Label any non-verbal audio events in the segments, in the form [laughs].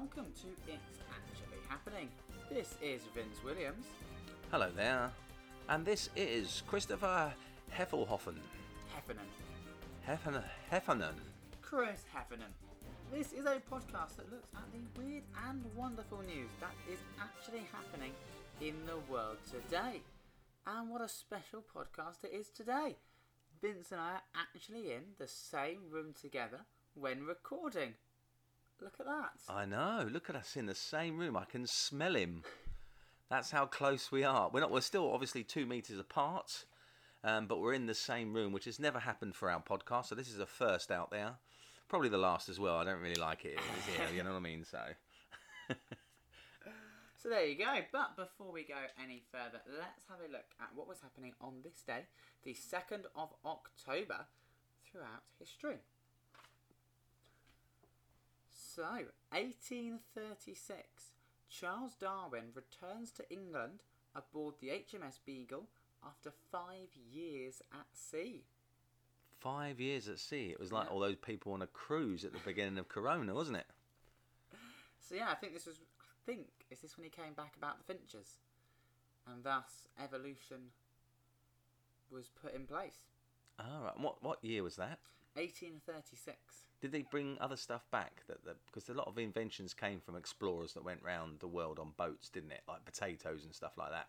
welcome to It's Actually Happening. This is Vince Williams. Hello there, and this is Christopher Heffelhoffen. Heffernan. Heffernan. Heffernan. Chris Heffernan. This is a podcast that looks at the weird and wonderful news that is actually happening in the world today. And what a special podcast it is today. Vince and I are actually in the same room together when recording. Look at that. I know. Look at us in the same room. I can smell him. That's how close we are. We're not. We're still obviously two meters apart, um, but we're in the same room, which has never happened for our podcast. So this is a first out there. Probably the last as well. I don't really like it. Here, you know what I mean? So. [laughs] So there you go. But before we go any further, let's have a look at what was happening on this day, the 2nd of October, throughout history. So, 1836, Charles Darwin returns to England aboard the HMS Beagle after five years at sea. Five years at sea. It was like Yeah. all those people on a cruise at the beginning of Corona, wasn't it? So yeah, I think this was. I think is this when he came back about the finches, and thus evolution was put in place. All right. What what year was that? 1836. Did they bring other stuff back? That, that because a lot of inventions came from explorers that went round the world on boats, didn't it? Like potatoes and stuff like that.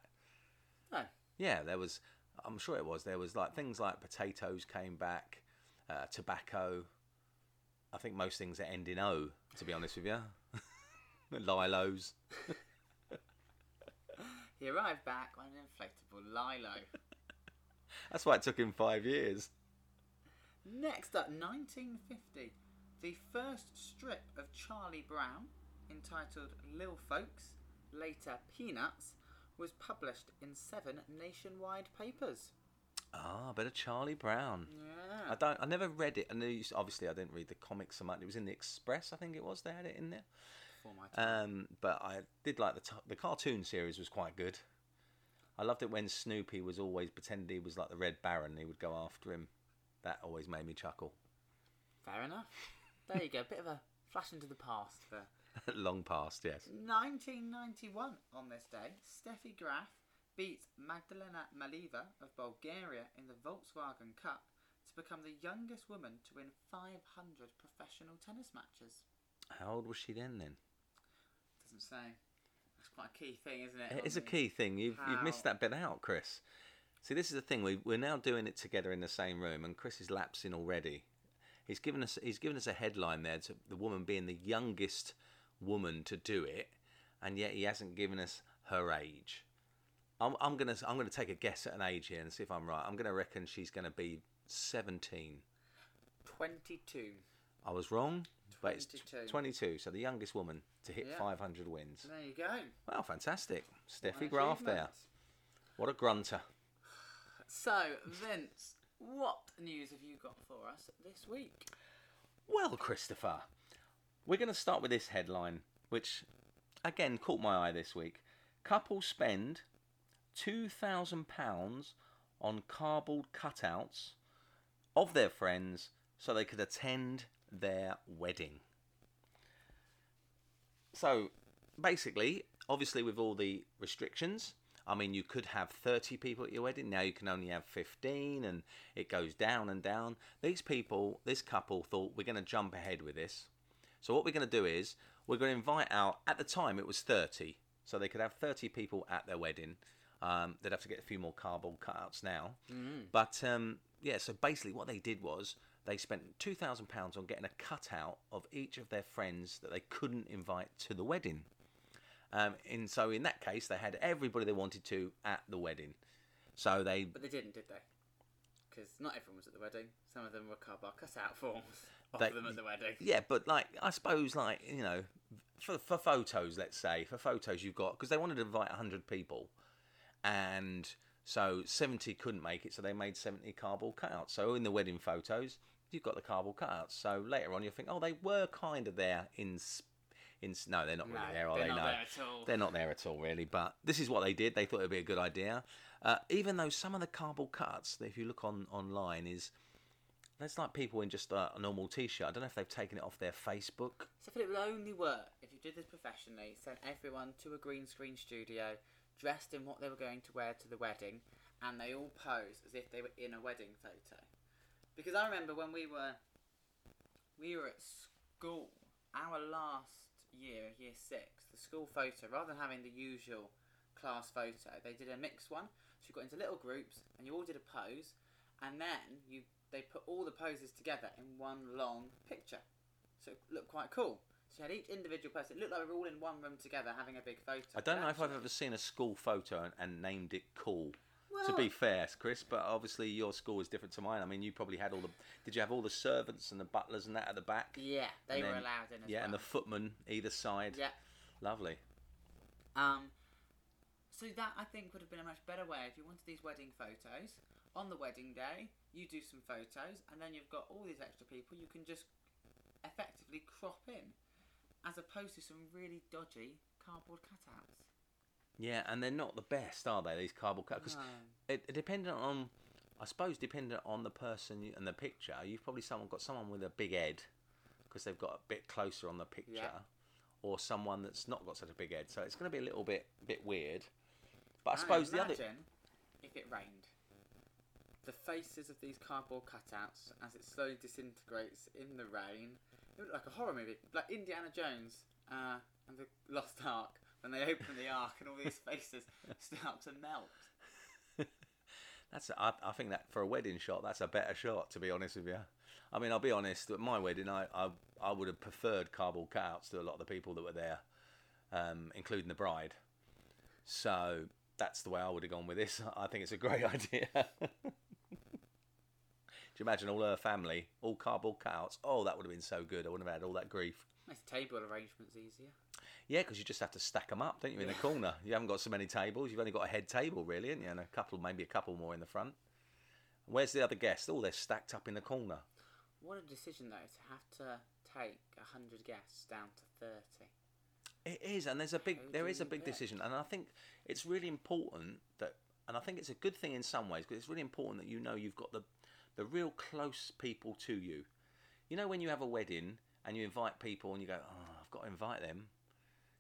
Oh, Yeah, there was. I'm sure it was. There was like things like potatoes came back, uh, tobacco. I think most things that end in O. To be honest with you, [laughs] lilos. [laughs] he arrived back on an inflatable Lilo. That's why it took him five years. Next up, 1950, the first strip of Charlie Brown, entitled Lil Folks, later Peanuts, was published in seven nationwide papers. Ah, a Charlie Brown. Yeah. I don't. I never read it. I knew. Obviously, I didn't read the comics so much. It was in the Express, I think it was. They had it in there. For my time. Um, but I did like the t- the cartoon series was quite good. I loved it when Snoopy was always pretending he was like the Red Baron. and He would go after him. That always made me chuckle. Fair enough. There you go, a bit of a flash into the past there. [laughs] Long past, yes. 1991 on this day, Steffi Graf beats Magdalena Maleeva of Bulgaria in the Volkswagen Cup to become the youngest woman to win 500 professional tennis matches. How old was she then? Then Doesn't say. That's quite a key thing, isn't it? it is a key thing. You've you've missed that bit out, Chris. See, this is the thing. We we're now doing it together in the same room, and Chris is lapsing already. He's given us he's given us a headline there to the woman being the youngest woman to do it, and yet he hasn't given us her age. I'm, I'm gonna I'm gonna take a guess at an age here and see if I'm right. I'm gonna reckon she's gonna be 17. 22. I was wrong, but it's 22. 22. So the youngest woman to hit Yeah. 500 wins. There you go. Wow, fantastic, Steffi Graf there. What a grunter. So, Vince, what news have you got for us this week? Well, Christopher, we're going to start with this headline, which again caught my eye this week. Couples spend £2,000 on cardboard cutouts of their friends so they could attend their wedding. So, basically, obviously, with all the restrictions, I mean, you could have 30 people at your wedding. Now you can only have 15, and it goes down and down. These people, this couple, thought we're going to jump ahead with this. So, what we're going to do is we're going to invite out, at the time, it was 30. So, they could have 30 people at their wedding. Um, they'd have to get a few more cardboard cutouts now. But, um, yeah, so basically, what they did was they spent £2,000 on getting a cutout of each of their friends that they couldn't invite to the wedding. Um, and so in that case, they had everybody they wanted to at the wedding. So they, But they didn't, did they? Because not everyone was at the wedding. Some of them were cardboard cutout forms [laughs] of They- them at the wedding. yeah, but like I suppose, like you know, for for photos, let's say for photos you've got because they wanted to invite hundred people, and so seventy couldn't make it, so they made seventy cardboard cutouts. So in the wedding photos, you've got the cardboard cutouts. So later on, you think, oh, they were kind of there in. sp- In, no, they're not really No, there, are they're they? not no, there at all. they're not there at all, really. But this is what they did. They thought it'd be a good idea. Uh, even though some of the cardboard cuts, if you look on online, is that's like people in just a, normal t-shirt. I don't know if they've taken it off their Facebook. So if it would only work if you did this professionally, sent everyone to a green screen studio, dressed in what they were going to wear to the wedding, and they all posed as if they were in a wedding photo. Because I remember when we were we were at school, our last year, year six, the school photo, rather than having the usual class photo, they did a mixed one. So you got into little groups and you all did a pose, and then you they put all the poses together in one long picture. So it looked quite cool. So you had each individual person. It looked like we were all in one room together having a big photo. I don't know if I've ever seen a school photo and, and named it cool. To be fair, Chris, but obviously your school is different to mine. I mean, you probably had all the. Did you have all the servants and the butlers and that at the back? Yeah, they And were then- allowed in as Yeah, well. and the footmen either side. yeah. Lovely. Um, so that I think would have been a much better way if you wanted these wedding photos on the wedding day. You do some photos, and then you've got all these extra people. You can just effectively crop in, as opposed to some really dodgy cardboard cutouts. Yeah, and they're not the best, are they? These cardboard cut because No. it, it dependent on, I suppose, dependent on the person you, and the picture. You've probably someone got someone with a big head because they've got a bit closer on the picture, Yeah. or someone that's not got such a big head. So it's going to be a little bit bit weird. But I And suppose the other. if it rained. The faces of these cardboard cutouts as it slowly disintegrates in the rain. It would look like a horror movie, like Indiana Jones uh, and the Lost Ark when they open the Ark and all these faces start to melt. [laughs] That's I, I think that for a wedding shot, that's a better shot. To be honest with you, I mean, I'll be honest. At my wedding, I I, I would have preferred cardboard cutouts to a lot of the people that were there, um, including the bride. So that's the way I would have gone with this. [laughs] I think it's a great [laughs] idea. Do you imagine all her family, all cardboard cutouts? Oh, that would have been so good. I wouldn't have had all that grief. Makes table arrangements easier. Yeah, because you just have to stack them up, don't you, in the corner? You haven't got so many tables. You've only got a head table, really, haven't you? And a couple, maybe a couple more in the front. Where's the other guests? Oh, they're stacked up in the corner. What a decision though to have to take hundred guests down to thirty. It is, and there's a big, How there a big pick? decision, and I think it's really important that, and I think it's a good thing in some ways because it's really important that you know you've got the, the real close people to you. You know when you have a wedding and you invite people and you go, oh, I've got to invite them.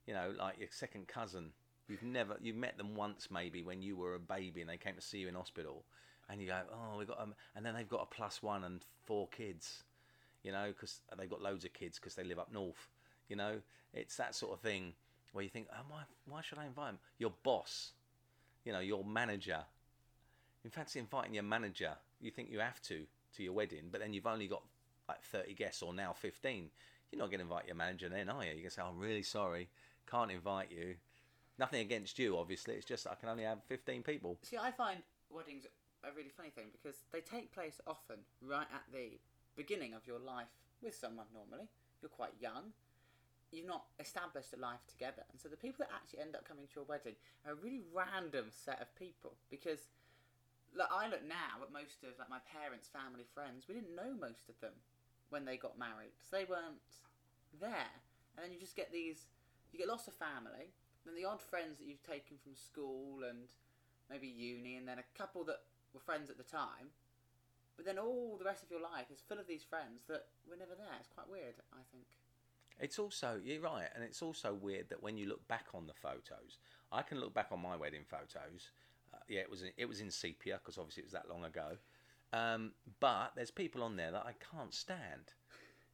You know, like your second cousin. You've never, you've met them once maybe when you were a baby and they came to see you in hospital, and you go, oh, we got, um, and then they've got a plus one and four kids. You know, because they've got loads of kids because they live up north. You know, it's that sort of thing where you think, oh, why, why should I invite him? Your boss, you know, your manager. In fact, inviting your manager, you think you have to to your wedding, but then you've only got like 30 guests or now 15. You're not going to invite your manager then, are you? You're going to say, I'm really sorry, can't invite you. Nothing against you, obviously. It's just I can only have 15 people. See, I find weddings a really funny thing because they take place often right at the beginning of your life with someone normally. You're quite young. You've not established a life together. And so the people that actually end up coming to your wedding are a really random set of people because like, I look now at most of like my parents' family friends. We didn't know most of them when they got married because they weren't there. And then you just get these, you get lots of family, then the odd friends that you've taken from school and maybe uni, and then a couple that were friends at the time. But then all the rest of your life is full of these friends that were never there. It's quite weird, I think. It's also you're right, and it's also weird that when you look back on the photos, I can look back on my wedding photos. Uh, yeah, it was in, it was in sepia because obviously it was that long ago. Um, but there's people on there that I can't stand.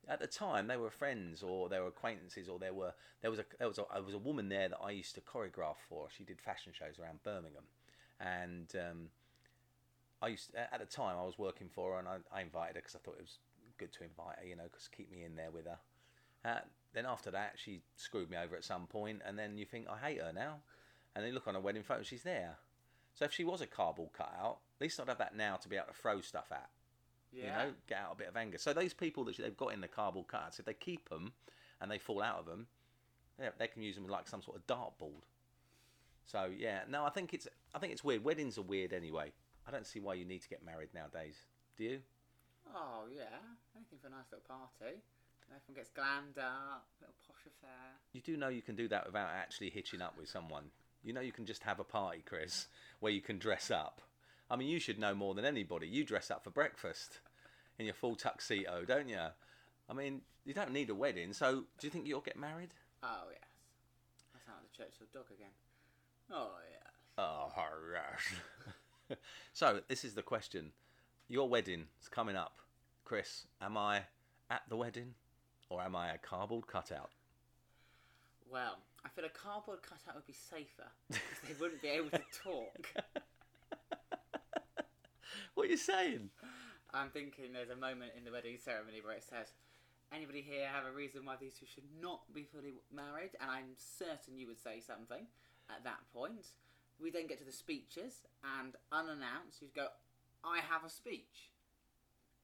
At the time, they were friends or they were acquaintances, or there were there was a there was a, there was a woman there that I used to choreograph for. She did fashion shows around Birmingham, and um, I used at the time I was working for her, and I, I invited her because I thought it was good to invite her, you know, because keep me in there with her. Uh, then after that, she screwed me over at some point, and then you think I hate her now. And then you look on her wedding photo, she's there. So if she was a cardboard cutout, at least I'd have that now to be able to throw stuff at. Yeah. You know, get out a bit of anger. So those people that they've got in the cardboard cutouts, if they keep them and they fall out of them, yeah, they can use them like some sort of dartboard. So yeah, no, I think it's I think it's weird. Weddings are weird anyway. I don't see why you need to get married nowadays. Do you? Oh yeah, anything for a nice little party. Everyone gets glammed up, little posh affair. You do know you can do that without actually hitching up with someone. You know you can just have a party, Chris, where you can dress up. I mean, you should know more than anybody. You dress up for breakfast in your full tuxedo, don't you? I mean, you don't need a wedding. So, do you think you'll get married? Oh yes. I sound like the Churchill dog again. Oh yeah. Oh, yes. [laughs] so this is the question: Your wedding is coming up, Chris. Am I at the wedding, or am I a cardboard cutout? Well, I feel a cardboard cutout would be safer because they wouldn't be able to talk. [laughs] What are you saying? I'm thinking there's a moment in the wedding ceremony where it says, "Anybody here have a reason why these two should not be fully married?" And I'm certain you would say something at that point. We then get to the speeches, and unannounced, you'd go, "I have a speech."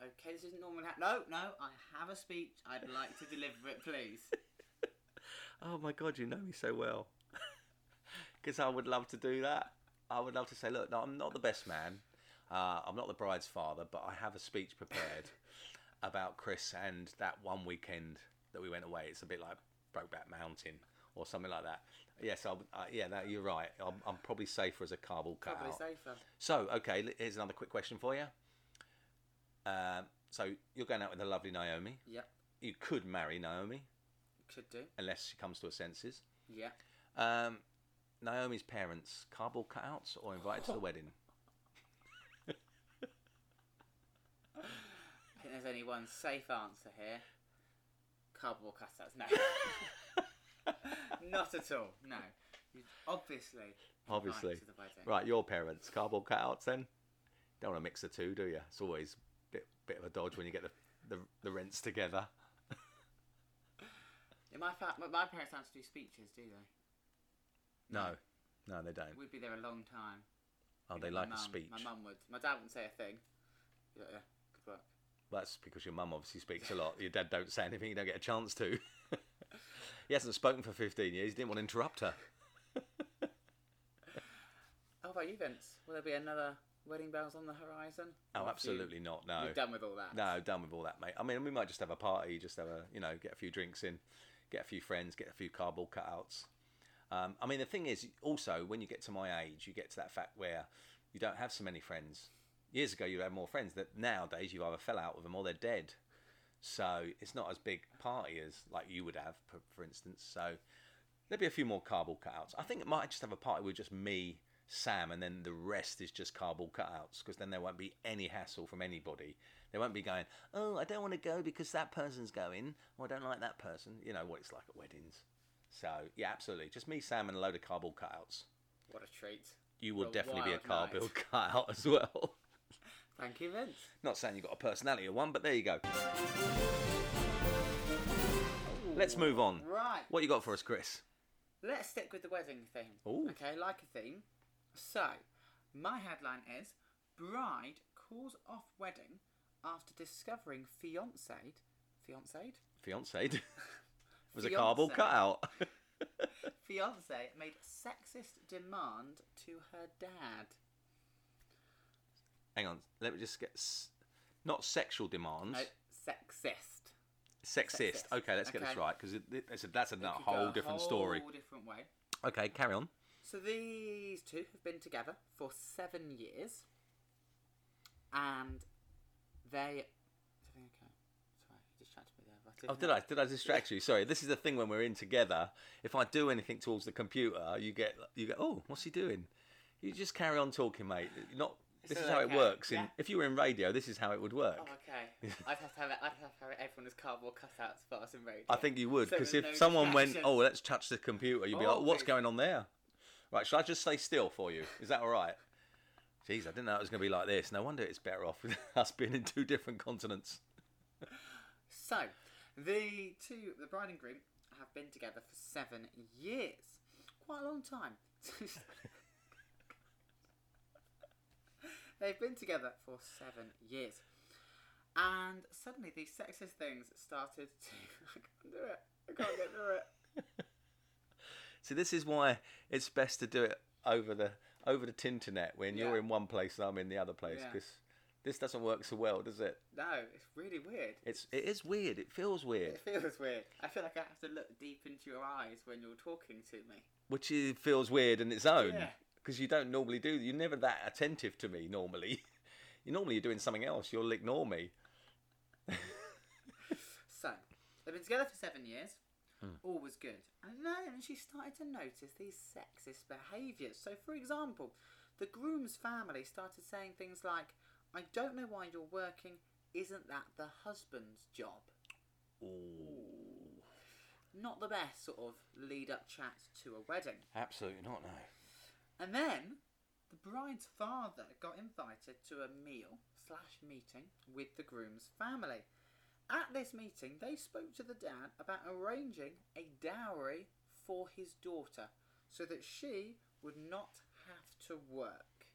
Okay, this isn't normally. Ha- no, no, I have a speech. I'd like to deliver it, please. [laughs] Oh my God, you know me so well. [laughs] Because I would love to do that. I would love to say, look, no, I'm not the best man. Uh, I'm not the bride's father, but I have a speech prepared about Chris and that one weekend that we went away. It's a bit like Brokeback Mountain or something like that. Yes, I'll, uh, yeah, no, you're right. I'm, I'm probably safer as a cardboard cutout. Probably safer. So, okay, here's another quick question for you. Um, so you're going out with the lovely Naomi. Yep, You could marry Naomi could do. unless she comes to her senses. Yeah. Um, Naomi's parents, cardboard cutouts or invited to the [laughs] wedding? Think there's only one safe answer here. Cardboard cutouts. No. [laughs] Not at all. No. Obviously. Obviously. Right, your parents, cardboard cutouts then? Don't want to mix the two, do you? It's always a bit, bit of a dodge when you get the, the, the rents together. [laughs] Yeah, my, fa- my- parents don't have to do speeches, do they? No, no, they don't. We'd be there a long time. Oh, they like a speech. My mum would. My dad wouldn't say a thing. Yeah, yeah. Good work. That's because your mum obviously speaks a lot. Your dad don't say anything, you don't get a chance to. [laughs] he hasn't spoken for 15 years, he didn't want to interrupt her. [laughs] How about you, Vince? Will there be another wedding bells on the horizon? Oh, Or have you- absolutely not, no. You're done with all that. No, done with all that, mate. I mean, we might just have a party, just have a, you know, get a few drinks in, get a few friends, get a few cardboard cutouts. Um, I mean, the thing is, also, when you get to my age, you get to that fact where you don't have so many friends. Years ago, you had more friends. That nowadays, you either fell out with them or they're dead. So it's not as big party as like you would have, for, for instance. So there'll be a few more cardboard cutouts. I think it might just have a party with just me, Sam, and then the rest is just cardboard cutouts because then there won't be any hassle from anybody. They won't be going, oh, I don't want to go because that person's going, or I don't like that person. You know what it's like at weddings. So yeah, absolutely, just me, Sam, and a load of cardboard cutouts. What a treat. You will A definitely be a cardboard night. [laughs] cutout as well. Thank you, Vince. Not saying you've got a personality of one, but there you go. Let's move on. Right. What you got for us, Chris? Let's stick with the wedding theme. Ooh. Okay, like a theme. So, my headline is Bride calls off wedding after discovering fiancé. Fiancé? Fiancé [laughs] was a cardboard Fiancé. cutout. [laughs] Fiancé made sexist demand to her dad. Hang on, let me just get s- not sexual demands, No, sexist. sexist. sexist. Okay, let's get this right because that's a, that's a It could whole go a different whole story. different way. Okay, carry on. So these two have been together for seven years, and they. Is everything okay? Sorry, you distracted me there. but Oh, did I? Did I distract you? Sorry. This is the thing when we're in together. If I do anything towards the computer, you get you get. Oh, what's he doing? You just carry on talking, mate. Not. This Is how it works. In, Yeah. If you were in radio, this is how it would work. Oh, okay. [laughs] I'd have to have it. I'd have to have it. Everyone as cardboard cutouts for us in radio. I think you would because there's if no someone went, "Oh, let's touch the computer," you'd be Oh, like, "What's please. going on there?" Right? Should I just stay still for you? Is that all right? Jeez, I didn't know it was going to be like this. No wonder it's better off with [laughs] us being in two different continents. So, the two, the bride and groom, have been together for seven years. Quite a long time. [laughs] They've been together for seven years. And suddenly these sexist things started to. [laughs] I can't do it. I can't get through it. [laughs] See, this is why it's best to do it over the over the tinternet when you're in one place and I'm in the other place Yeah. because this doesn't work so well, does it? No, it's really weird. It's it is weird. It feels weird, It feels weird. I feel like I have to look deep into your eyes when you're talking to me. which is, feels weird in its own Yeah. Because you don't normally do. You're never that attentive to me normally. [laughs] You normally you're doing something else. You'll ignore me. [laughs] So, they've been together for seven years. Hmm. All was good. And then she started to notice these sexist behaviours. So, for example, the groom's family started saying things like, I don't know why you're working. Isn't that the husband's job? Ooh. Not the best sort of lead up chat to a wedding. Absolutely not, no. And then the bride's father got invited to a meal slash meeting with the groom's family. At this meeting, they spoke to the dad about arranging a dowry for his daughter so that she would not have to work.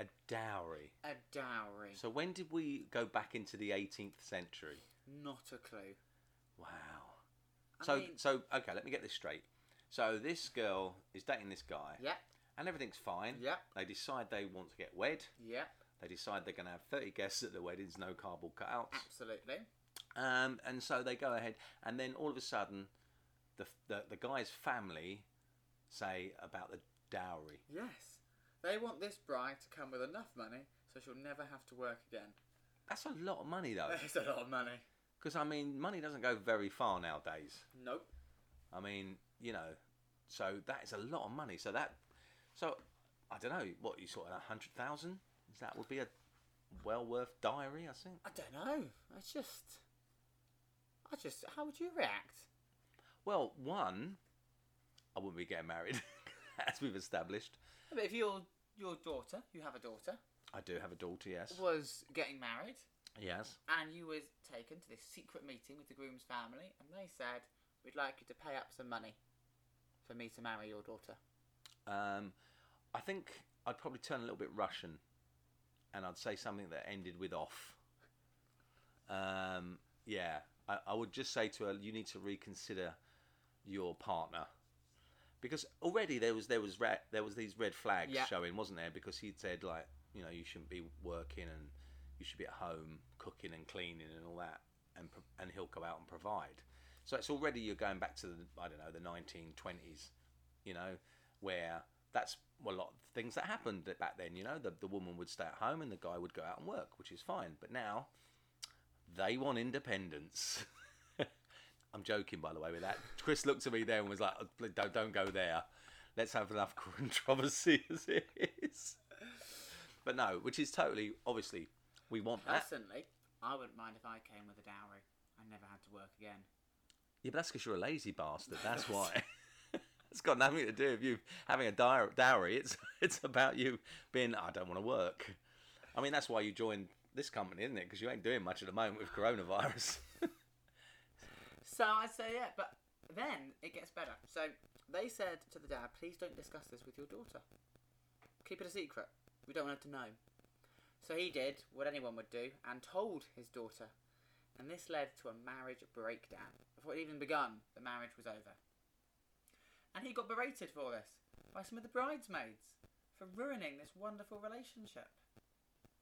A dowry. A dowry. So when did we go back into the 18th century? Not a clue. Wow. I so mean- so okay, let me get this straight. So this girl is dating this guy, Yep, and everything's fine. Yeah. They decide they want to get wed. Yeah. They decide they're going to have 30 guests at the weddings, no cardboard cutouts. absolutely. Um, and so they go ahead, and then all of a sudden, the, the the guy's family say about the dowry. Yes. They want this bride to come with enough money so she'll never have to work again. That's a lot of money, though, It's a lot of money. because I mean, money doesn't go very far nowadays. Nope. I mean, you know, so that is a lot of money. So that, so I don't know what you sort of a hundred thousand. That would be a well worth dowry, I think. I don't know. I just. I just. How would you react? Well, one, I wouldn't be getting married, [laughs] as we've established. But if your your daughter, you have a daughter, I do have a daughter, yes. was getting married, Yes. and you was taken to this secret meeting with the groom's family, and they said, "We'd like you to pay up some money for me to marry your daughter." Um, I think I'd probably turn a little bit Russian, and I'd say something that ended with "off." Um, yeah, I, I would just say to her, "You need to reconsider your partner," because already there was there was ra- there was these red flags Yeah. showing, wasn't there? Because he'd said like, you know, you shouldn't be working and you should be at home cooking and cleaning and all that, and pro- and he'll go out and provide. So it's already you're going back to the I don't know the 1920s, you know, where that's a lot of things that happened back then. You know, the the woman would stay at home and the guy would go out and work, which is fine. But now they want independence. [laughs] I'm joking, by the way, with that. Chris looked at me there and was like, "Oh, "Don't don't go there. Let's have enough [laughs] controversy as it is." But no, which is totally obviously we want that. Personally, I wouldn't mind if I came with a dowry. I never had to work again. Yeah, but that's because you're a lazy bastard. That's [laughs] why. It's got nothing to do with you having a dowry. It's it's about you being. I don't want to work. I mean, that's why you joined this company, isn't it? Because you ain't doing much at the moment with coronavirus. [laughs] So I say yeah, but then it gets better. So they said to the dad, please don't discuss this with your daughter. Keep it a secret. We don't want her to know. So he did what anyone would do and told his daughter. And this led to a marriage breakdown. Before it even begun, the marriage was over. And he got berated for this by some of the bridesmaids for ruining this wonderful relationship.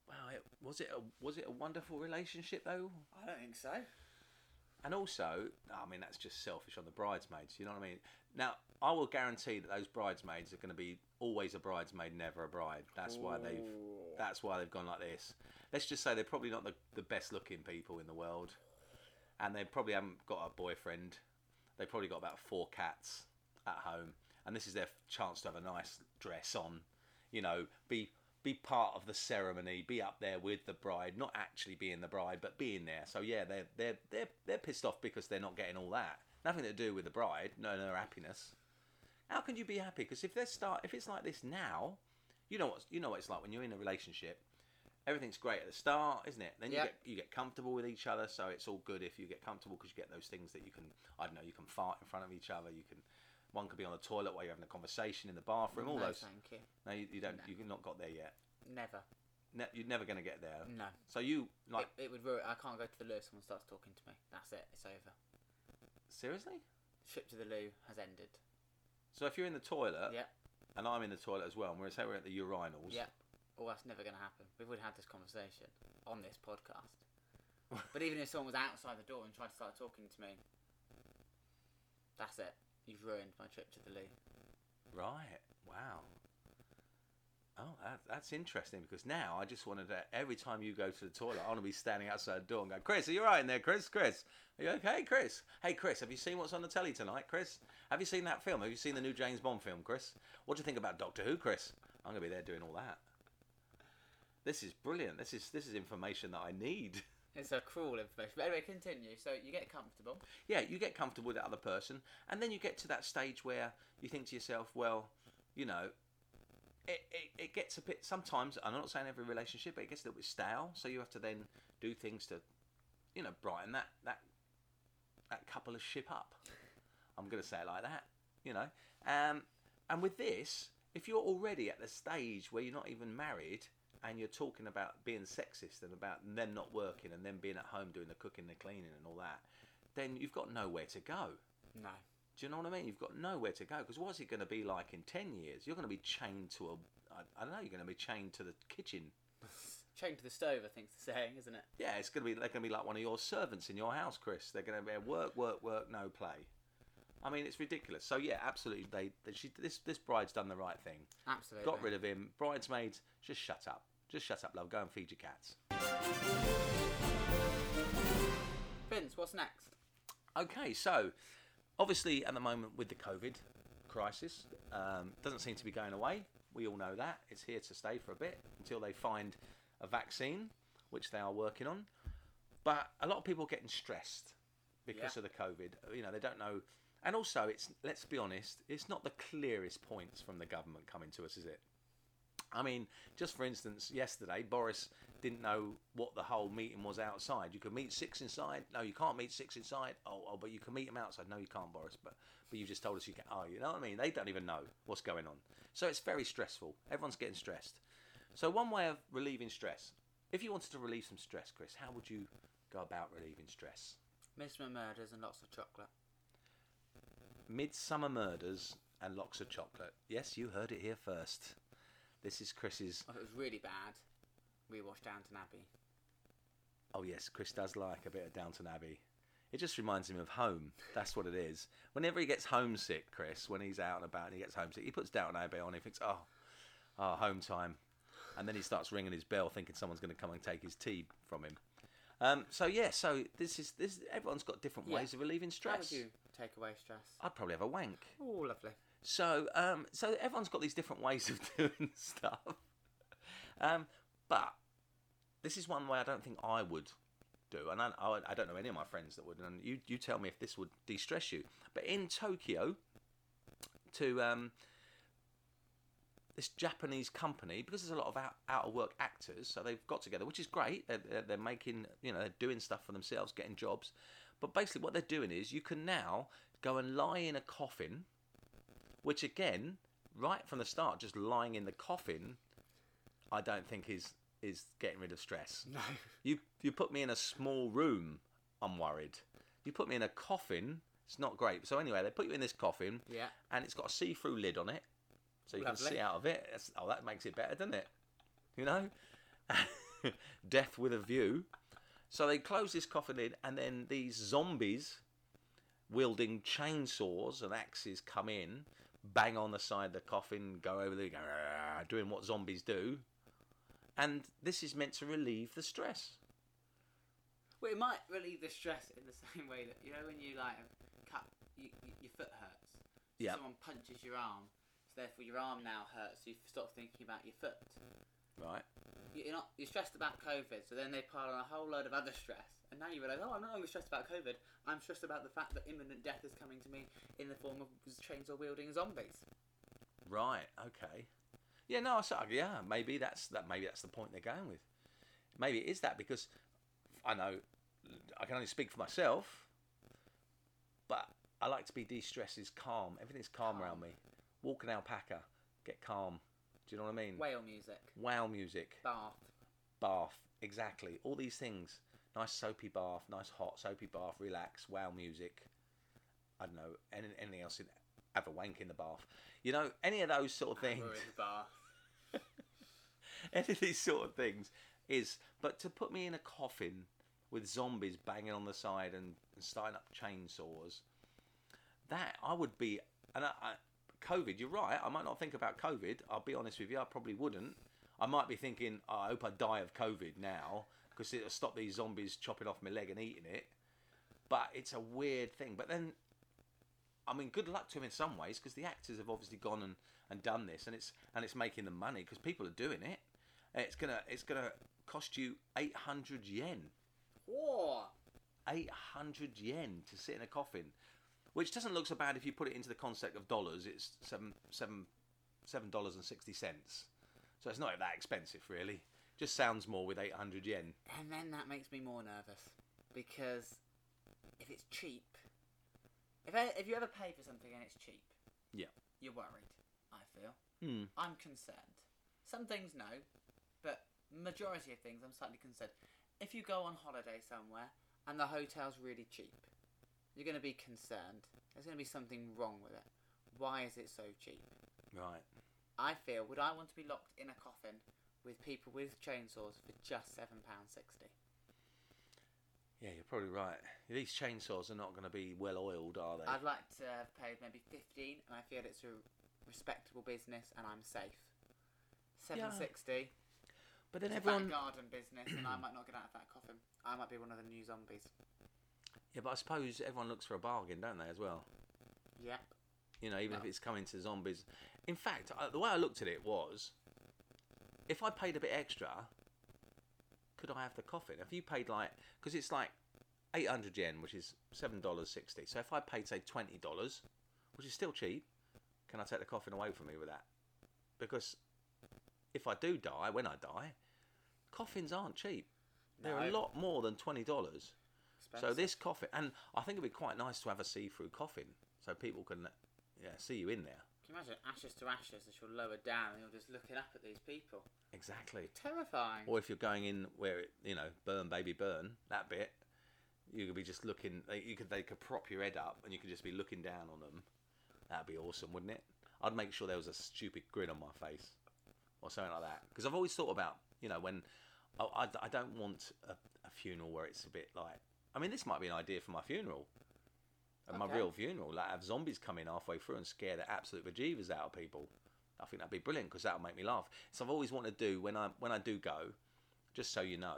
wow, it, was it a was it a wonderful relationship though? I don't think so. And also, I mean, that's just selfish on the bridesmaids. You know what I mean? Now, I will guarantee that those bridesmaids are going to be always a bridesmaid, never a bride. That's why they've. That's why they've gone like this. Let's just say they're probably not the, the best looking people in the world, and they probably haven't got a boyfriend. They probably got about four cats at home, and this is their chance to have a nice dress on. You know, be be part of the ceremony, be up there with the bride, not actually being the bride, but being there. So yeah, they're they're they're they're pissed off because they're not getting all that. Nothing to do with the bride, no, no happiness. How can you be happy? Because if they start, if it's like this now, you know what you know what it's like when you're in a relationship. Everything's great at the start, isn't it? Then you Yeah. get you get comfortable with each other, so it's all good if you get comfortable because you get those things that you can. I don't know. You can fart in front of each other. You can. One could be on the toilet while you're having a conversation in the bathroom. All no, those. thank you. No, you, you don't. No. You've not got there yet. Never. Ne- you're never going to get there. No. So you like it, it would ruin. I can't go to the loo if someone starts talking to me. That's it. It's over. seriously? Trip to the loo has ended. So if you're in the toilet Yep. and I'm in the toilet as well, and we're say we're at the urinals. Yep. Oh, that's never going to happen. We've already had this conversation on this podcast. but even if someone was outside the door and tried to start talking to me, that's it. You've ruined my trip to the loo. Right. Wow. Oh, that, that's interesting because now I just wanted to, every time you go to the toilet, I want to be standing outside the door and go, Chris, are you right in there, Chris? Chris, are you okay, Chris? Hey, Chris, have you seen what's on the telly tonight, Chris? Have you seen that film? Have you seen the new James Bond film, Chris? What do you think about Doctor Who, Chris? I'm going to be there doing all that. This is brilliant. This is this is information that I need. [laughs] It's a cruel information. But anyway, continue. So you get comfortable. yeah, you get comfortable with the other person, and then you get to that stage where you think to yourself, well, you know, it, it, it gets a bit. Sometimes I'm not saying every relationship, but it gets a little bit stale. So you have to then do things to, you know, brighten that that that couple of ship up. I'm to say it like that, you know. Um, and with this, if you're already at the stage where you're not even married and you're talking about being sexist and about them not working and them being at home doing the cooking, the cleaning, and all that, then you've got nowhere to go. No. Do you know what I mean? You've got nowhere to go because what's it going to be like in ten years? You're going to be chained to a, I, I don't know. You're going to be chained to the kitchen. [laughs] Chained to the stove, I think's the saying, isn't it? Yeah, it's going to be. They're going to be like one of your servants in your house, Chris. They're going to be work, work, work, no play. I mean, it's ridiculous. So yeah, absolutely. They, they she, this this bride's done the right thing. Absolutely. Got rid of him. Bridesmaids, just shut up. Just shut up, love. Go and feed your cats. Vince, what's next? Okay, so obviously at the moment with the COVID crisis, um, doesn't seem to be going away. We all know that it's here to stay for a bit until they find a vaccine, which they are working on. But a lot of people are getting stressed because Yeah. of the COVID. You know, they don't know, and also it's let's be honest, it's not the clearest points from the government coming to us, is it? I mean, just for instance, yesterday Boris didn't know what the whole meeting was outside. You could meet six inside. No, you can't meet six inside. Oh, oh, but you can meet them outside. No, you can't, Boris. But but you just told us you can. Oh, you know what I mean? They don't even know what's going on. So it's very stressful. Everyone's getting stressed. So one way of relieving stress, if you wanted to relieve some stress, Chris, how would you go about relieving stress? Midsomer Murders and lots of chocolate. Midsomer Murders and lots of chocolate. Yes, you heard it here first. This is Chris's. If it was really bad, we watched Downton Abbey. Oh yes, Chris does like a bit of Downton Abbey. It just reminds him of home. That's what it is. Whenever he gets homesick, Chris, when he's out and about and he gets homesick, he puts Downton Abbey on. He thinks, oh, oh, home time, and then he starts ringing his bell, thinking someone's going to come and take his tea from him. Um, so yeah, so this is this. Everyone's got different Yeah. ways of relieving How stress. would you take away stress? I'd probably have a wank. Oh, lovely. So, um, so everyone's got these different ways of [laughs] doing stuff. Um, but this is one way I don't think I would do, and I, I, I don't know any of my friends that would. And you, you tell me if this would de-stress you. But in Tokyo, to um, this Japanese company, because there's a lot of out, out of work actors, so they've got together, which is great. They're, they're, they're making, you know, they're doing stuff for themselves, getting jobs. But basically, what they're doing is you can now go and lie in a coffin which again, right from the start, just lying in the coffin, I don't think is is getting rid of stress. No. [laughs] You you put me in a small room, I'm worried. You put me in a coffin, it's not great. So anyway, they put you in this coffin, Yeah. and it's got a see-through lid on it, so you can see out of it. That's, oh, that makes it better, doesn't it? You know, [laughs] death with a view. So they close this coffin lid, and then these zombies wielding chainsaws and axes come in, bang on the side of the coffin, go over there, go, doing what zombies do. And this is meant to relieve the stress. Well, it might relieve the stress in the [laughs] same way that you know when you like cut you, you, your foot hurts. So Yeah. Someone punches your arm, so therefore your arm now hurts. So you stop thinking about your foot. Right. You- You're not you're stressed about COVID, so then they pile on a whole load of other stress, and now you realise, oh, I'm not only stressed about COVID, I'm stressed about the fact that imminent death is coming to me in the form of chainsaw wielding zombies. Right. Okay. Yeah. No. I saw. Yeah. Maybe that's that. Maybe that's the point they're going with. Maybe it is that because I know I can only speak for myself, but I like to be de-stressed. Is calm. Everything's calm, Calm. around me. Walk an alpaca. Get calm. Do you know what I mean? Whale music, Wow music. bath. Bath. Exactly. All these things. Nice soapy bath. Nice hot soapy bath. Relax. Wow music. I don't know. Any, anything else? In, have a wank in the bath. You know, any of those sort of things. In the bath. [laughs] any of these sort of things is but to put me in a coffin with zombies banging on the side and, and starting up chainsaws that i would be and I, I, COVID, you're right. I might not think about COVID. I'll be honest with you. I probably wouldn't. I might be thinking, oh, I hope I die of COVID now because it'll stop these zombies chopping off my leg and eating it. But it's a weird thing. But then, I mean, good luck to him in some ways because the actors have obviously gone and, and done this, and it's and it's making them money because people are doing it. It's gonna it's gonna cost you eight hundred yen. Whoa! 800 yen to sit in a coffin, which doesn't look so bad if you put it into the concept of dollars. It's seven seven seven dollars and sixty cents, so it's not that expensive really. Just sounds more with 800 yen. And then that makes me more nervous because if it's cheap, if I, if you ever pay for something and it's cheap, Yeah. you're worried. I feel. Hmm. I'm concerned. Some things no, but majority of things I'm slightly concerned. If you go on holiday somewhere and the hotel's really cheap, you're going to be concerned. There's going to be something wrong with it. Why is it so cheap? Right. I feel would I want to be locked in a coffin with people with chainsaws for just seven pounds sixty? Yeah, you're probably right. These chainsaws are not going to be well oiled, are they? I'd like to have paid maybe fifteen, and I feel it's a respectable business and I'm safe. Seven sixty. but then It's everyone. a garden business, and I might not get out of that coffin. I might be one of the new zombies. Yeah, but I suppose everyone looks for a bargain, don't they, as well? Yep. You know, even no. if it's coming to zombies. In fact, I, the way I looked at it was if I paid a bit extra, could I have the coffin? If you paid like, because it's like 800 yen, which is $7.60. So if I paid, say, $20, which is still cheap, can I take the coffin away from me with that? Because if I do die, when I die, coffins aren't cheap. They're no. a lot more than $20 expensive. So this coffin, and I think it'd be quite nice to have a see-through coffin, so people can, yeah, see you in there. Can you imagine ashes to ashes, and she'll lower down, and you're just looking up at these people. Exactly. Terrifying. Or if you're going in where it, you know, burn baby burn that bit, you could be just looking. You could they could prop your head up, and you could just be looking down on them. That'd be awesome, wouldn't it? I'd make sure there was a stupid grin on my face, or something like that. Because I've always thought about, you know, when I, I, I don't want a, a funeral where it's a bit like I mean, this might be an idea for my funeral. At my real funeral, like have zombies come in halfway through and scare the absolute bejeevers out of people. I think that'd be brilliant because that'll make me laugh. So I've always wanted to do when I when I do go, just so you know,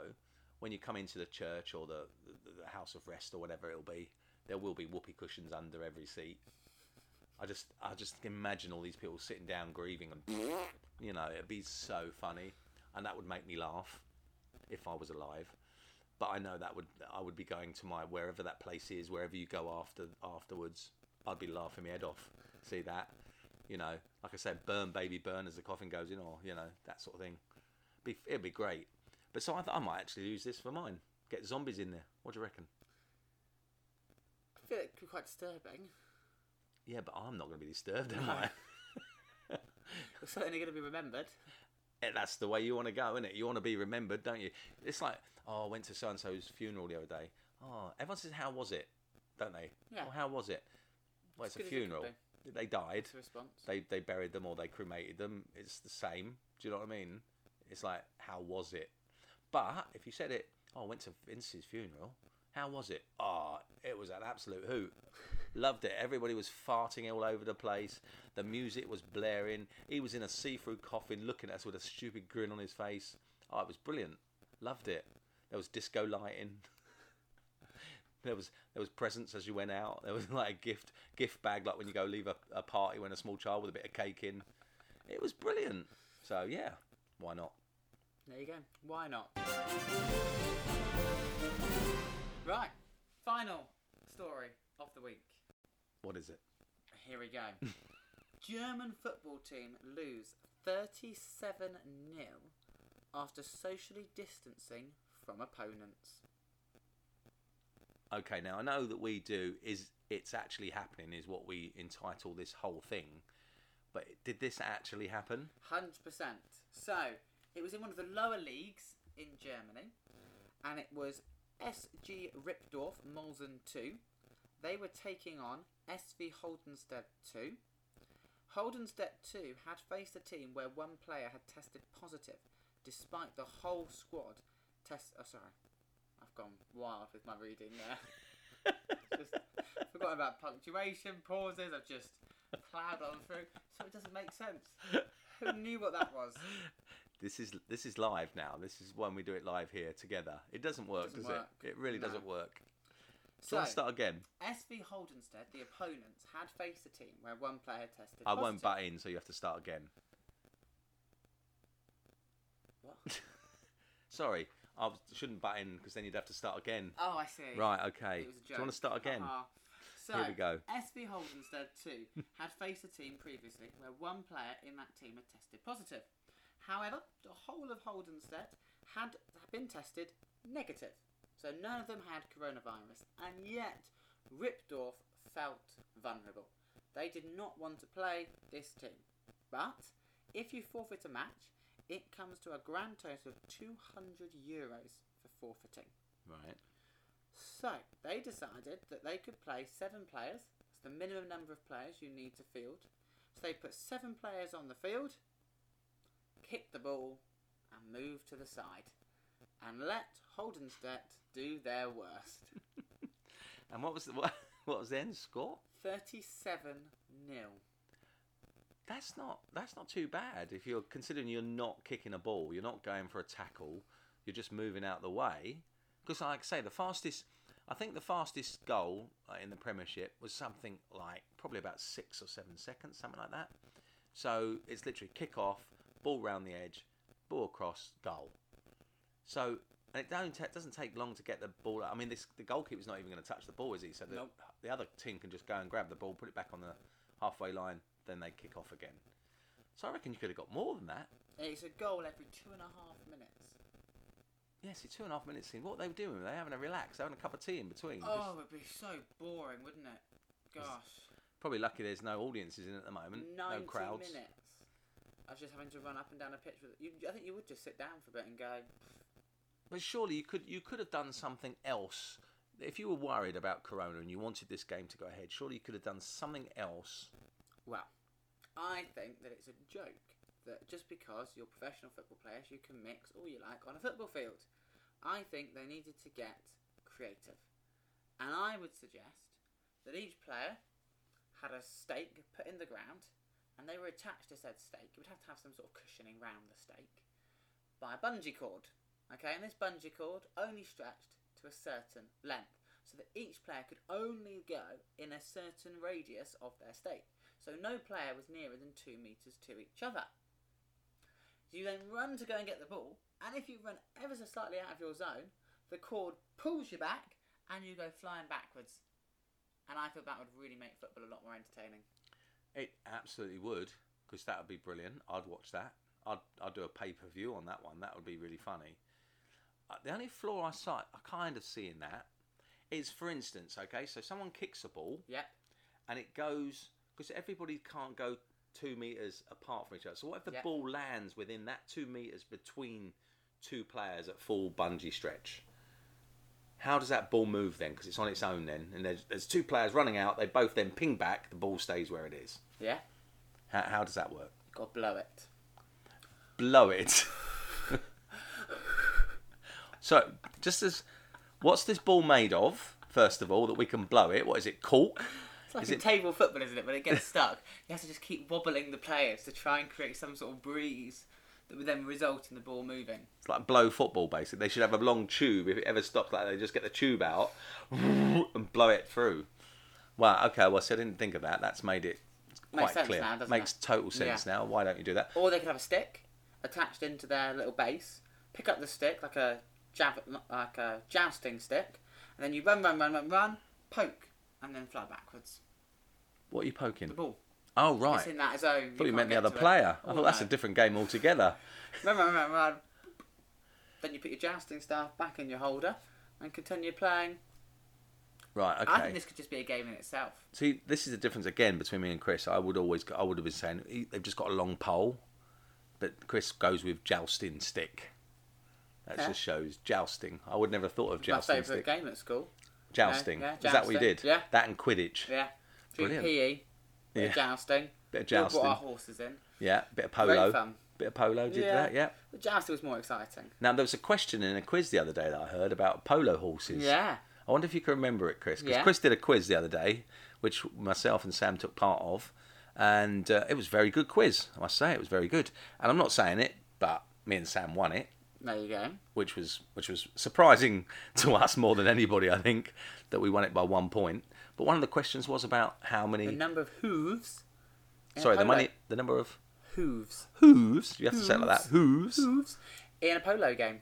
when you come into the church or the, the, the house of rest or whatever it'll be, there will be whoopee cushions under every seat. I just I just imagine all these people sitting down grieving and [laughs] you know it'd be so funny, and that would make me laugh if I was alive. But I know that would I would be going to my wherever that place is, wherever you go after afterwards. I'd be laughing my head off. See that, you know, like I said, burn baby burn as the coffin goes in, or you know that sort of thing. Be it'd be great. But so I, thought I might actually use this for mine. Get zombies in there. What do you reckon? I feel it could be quite disturbing. Yeah, but I'm not going to be disturbed, am I? [laughs] It's certainly going to be remembered. Eh, That's the way you want to go, isn't it? You want to be remembered, don't you? It's like, oh, I went to so and so's funeral the other day. Oh, everyone says, how was it? Don't they? Yeah. Well, how was it? Well, it's As a funeral. They died. It's a response. They they buried them or they cremated them. It's the same. Do you know what I mean? It's like, how was it? But if you said it, oh, I went to Vince's funeral. How was it? Oh, it was an absolute hoot. Loved it. Everybody was farting all over the place. The music was blaring. He was in a see-through coffin, looking at us with a stupid grin on his face. Oh, it was brilliant. Loved it. There was disco lighting. [laughs] There was there was presents as you went out. There was [laughs] like a gift gift bag, like when you go leave a, a party when a small child with a bit of cake in. It was brilliant. So yeah, why not? There you go. Why not? Right. Final story of the week. What is it? Here we go. [laughs] German football team lose 37 0 after socially distancing from opponents. Okay, now I know that we do is it's actually happening is what we entitle this whole thing. But did this actually happen? 100%. So, it was in one of the lower leagues in Germany, and it was SG Ripdorf Molzen 2. They were taking on SV Holdenstedt 2. Holdenstedt 2 had faced a team where one player had tested positive, despite the whole squad test. Oh, sorry. I've gone wild with my reading there. [laughs] just forgot about punctuation, pauses. I've just ploughed on through, so it doesn't make sense. Who knew what that was? This is this is live now. This is when we do it live here together. It doesn't work, Doesn't does work. it? It really No. doesn't work. So So, let's start again. SV Holdenstedt, the opponents, had faced a team where one player had tested. I won't butt in, so you have to start again. What? [laughs] Sorry, I was- shouldn't butt in because then you'd have to start again. Oh, I see. Right, okay. It was a Do you want to start again? Uh-huh. So, Here we go. SV Holdenstedt 2 had faced a team previously where one player in that team had tested positive. However, the whole of Holdenstedt had been tested negative. So none of them had coronavirus. And yet, Rippdorf felt vulnerable. They did not want to play this team. But if you forfeit a match, it comes to a grand total of 200 euros for forfeiting. Right. So they decided that they could play seven players. That's the minimum number of players you need to field. So they put seven players on the field, kicked the ball, and moved to the side, and let Holdenstedt do their worst. [laughs] And what was the, what, [laughs] what was the end score? Thirty-seven 0 That's not that's not too bad if you're considering you're not kicking a ball, you're not going for a tackle, you're just moving out the way. Because like I say, the fastest, I think the fastest goal uh, in the Premiership was something like probably about six or seven seconds, something like that. So it's literally kick off, ball round the edge, ball across, goal. So and it doesn't take long to get the ball. out. I mean, this the goalkeeper's not even going to touch the ball, is he? So the, Nope. the other team can just go and grab the ball, put it back on the halfway line, then they kick off again. So I reckon you could have got more than that. It's a goal every two and a half minutes. Yes, it's two and a half minutes in. What were they doing? They having a relax, having a cup of tea in between? Oh, it'd be so boring, wouldn't it? Gosh. Probably lucky there's no audiences in at the moment, no 90 crowds. minutes was just having to run up and down a pitch with you. I think you would just sit down for a bit and go. But surely you could you could have done something else. If you were worried about Corona and you wanted this game to go ahead, surely you could have done something else. Well, I think that it's a joke that just because you're professional football players, you can mix all you like on a football field. I think they needed to get creative, and I would suggest that each player had a stake put in the ground, and they were attached to said stake. You would have to have some sort of cushioning round the stake by a bungee cord. Okay, and this bungee cord only stretched to a certain length, so that each player could only go in a certain radius of their state. So no player was nearer than two metres to each other. You then run to go and get the ball, and if you run ever so slightly out of your zone, the cord pulls you back and you go flying backwards. And I thought that would really make football a lot more entertaining. It absolutely would, because that would be brilliant. I'd watch that. I'd I'd do a pay per view on that one. That would be really funny. Uh, the only flaw I saw, I kind of see in that, is for instance, okay, so someone kicks a ball Yep. and it goes because everybody can't go two meters apart from each other. So what if the Yeah. ball lands within that two meters between two players at full bungee stretch? How does that ball move then? Because it's on its own then, and there's, there's two players running out. They both then ping back. The ball stays where it is. Yeah. How, how does that work? Got to blow it. Blow it. [laughs] so, just as what's this ball made of? First of all, that we can blow it. What is it? Cork. It's like Is in it- table football, isn't it? When it gets stuck, you have to just keep wobbling the players to try and create some sort of breeze that would then result in the ball moving. It's like blow football, basically. They should have a long tube. If it ever stops like that, they just get the tube out [laughs] and blow it through. Wow. Okay. Well, see, I didn't think of that. That's made it quite Makes clear. now, Makes it? total sense Yeah. now. Why don't you do that? Or they could have a stick attached into their little base. Pick up the stick like a jab, like a jousting stick, and then you run, run, run, run, run, poke, and then fly backwards. What are you poking? The ball. Oh, It's right. in that zone. I thought you meant the other player. I Oh, thought that's a different game altogether. [laughs] Run, run, run, run. Then you put your jousting staff back in your holder and continue playing. Right. Okay. I think this could just be a game in itself. See, this is the difference again between me and Chris. I would always, I would have been saying they've just got a long pole, but Chris goes with jousting stick. That Yeah. just shows jousting. I would never have thought of jousting. My jousting favourite stick. game at school. Jousting. Yeah, yeah, is that what you did? Yeah. That and Quidditch. Yeah. Brilliant. PE. Bit Yeah. of jousting. Bit of jousting. We jousting. brought our horses in. Yeah. Bit of Great polo. fun. Bit of polo. Did that? Yeah. The jousting was more exciting. Now there was a question in a quiz the other day that I heard about polo horses. Yeah. I wonder if you can remember it, Chris. Because. Chris did a quiz the other day, which myself and Sam took part of, and uh, it was a very good quiz. I must say it was very good. And I'm not saying it, but me and Sam won it, There you go. which was which was surprising [laughs] to us more than anybody. I think that we won it by one point. But one of the questions was about how many. The number of hooves. sorry, the money, the number of Hooves. hooves. You have to say it like that. Hooves. Hooves. In a polo game.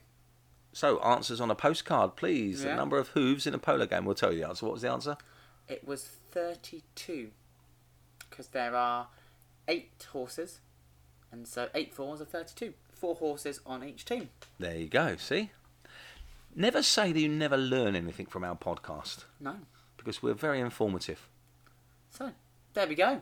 So answers on a postcard, please. The number of hooves in a polo game. We'll tell you the answer. What was the answer? It was 32. Because there are eight horses. And so eight fours are 32. Four horses on each team. There you go. See. Never say that you never learn anything from our podcast No. because we're very informative. So, there we go.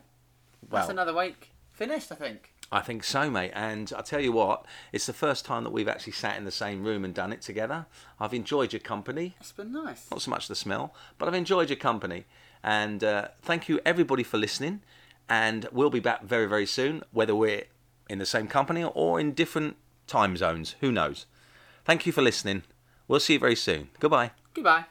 That's Well, another week finished, I think. I think so, mate. And I tell you what, it's the first time that we've actually sat in the same room and done it together. I've enjoyed your company. It's been nice. Not so much the smell, but I've enjoyed your company. And uh, thank you, everybody, for listening. And we'll be back very, very soon, whether we're in the same company or in different time zones. Who knows? Thank you for listening. We'll see you very soon. Goodbye. Goodbye.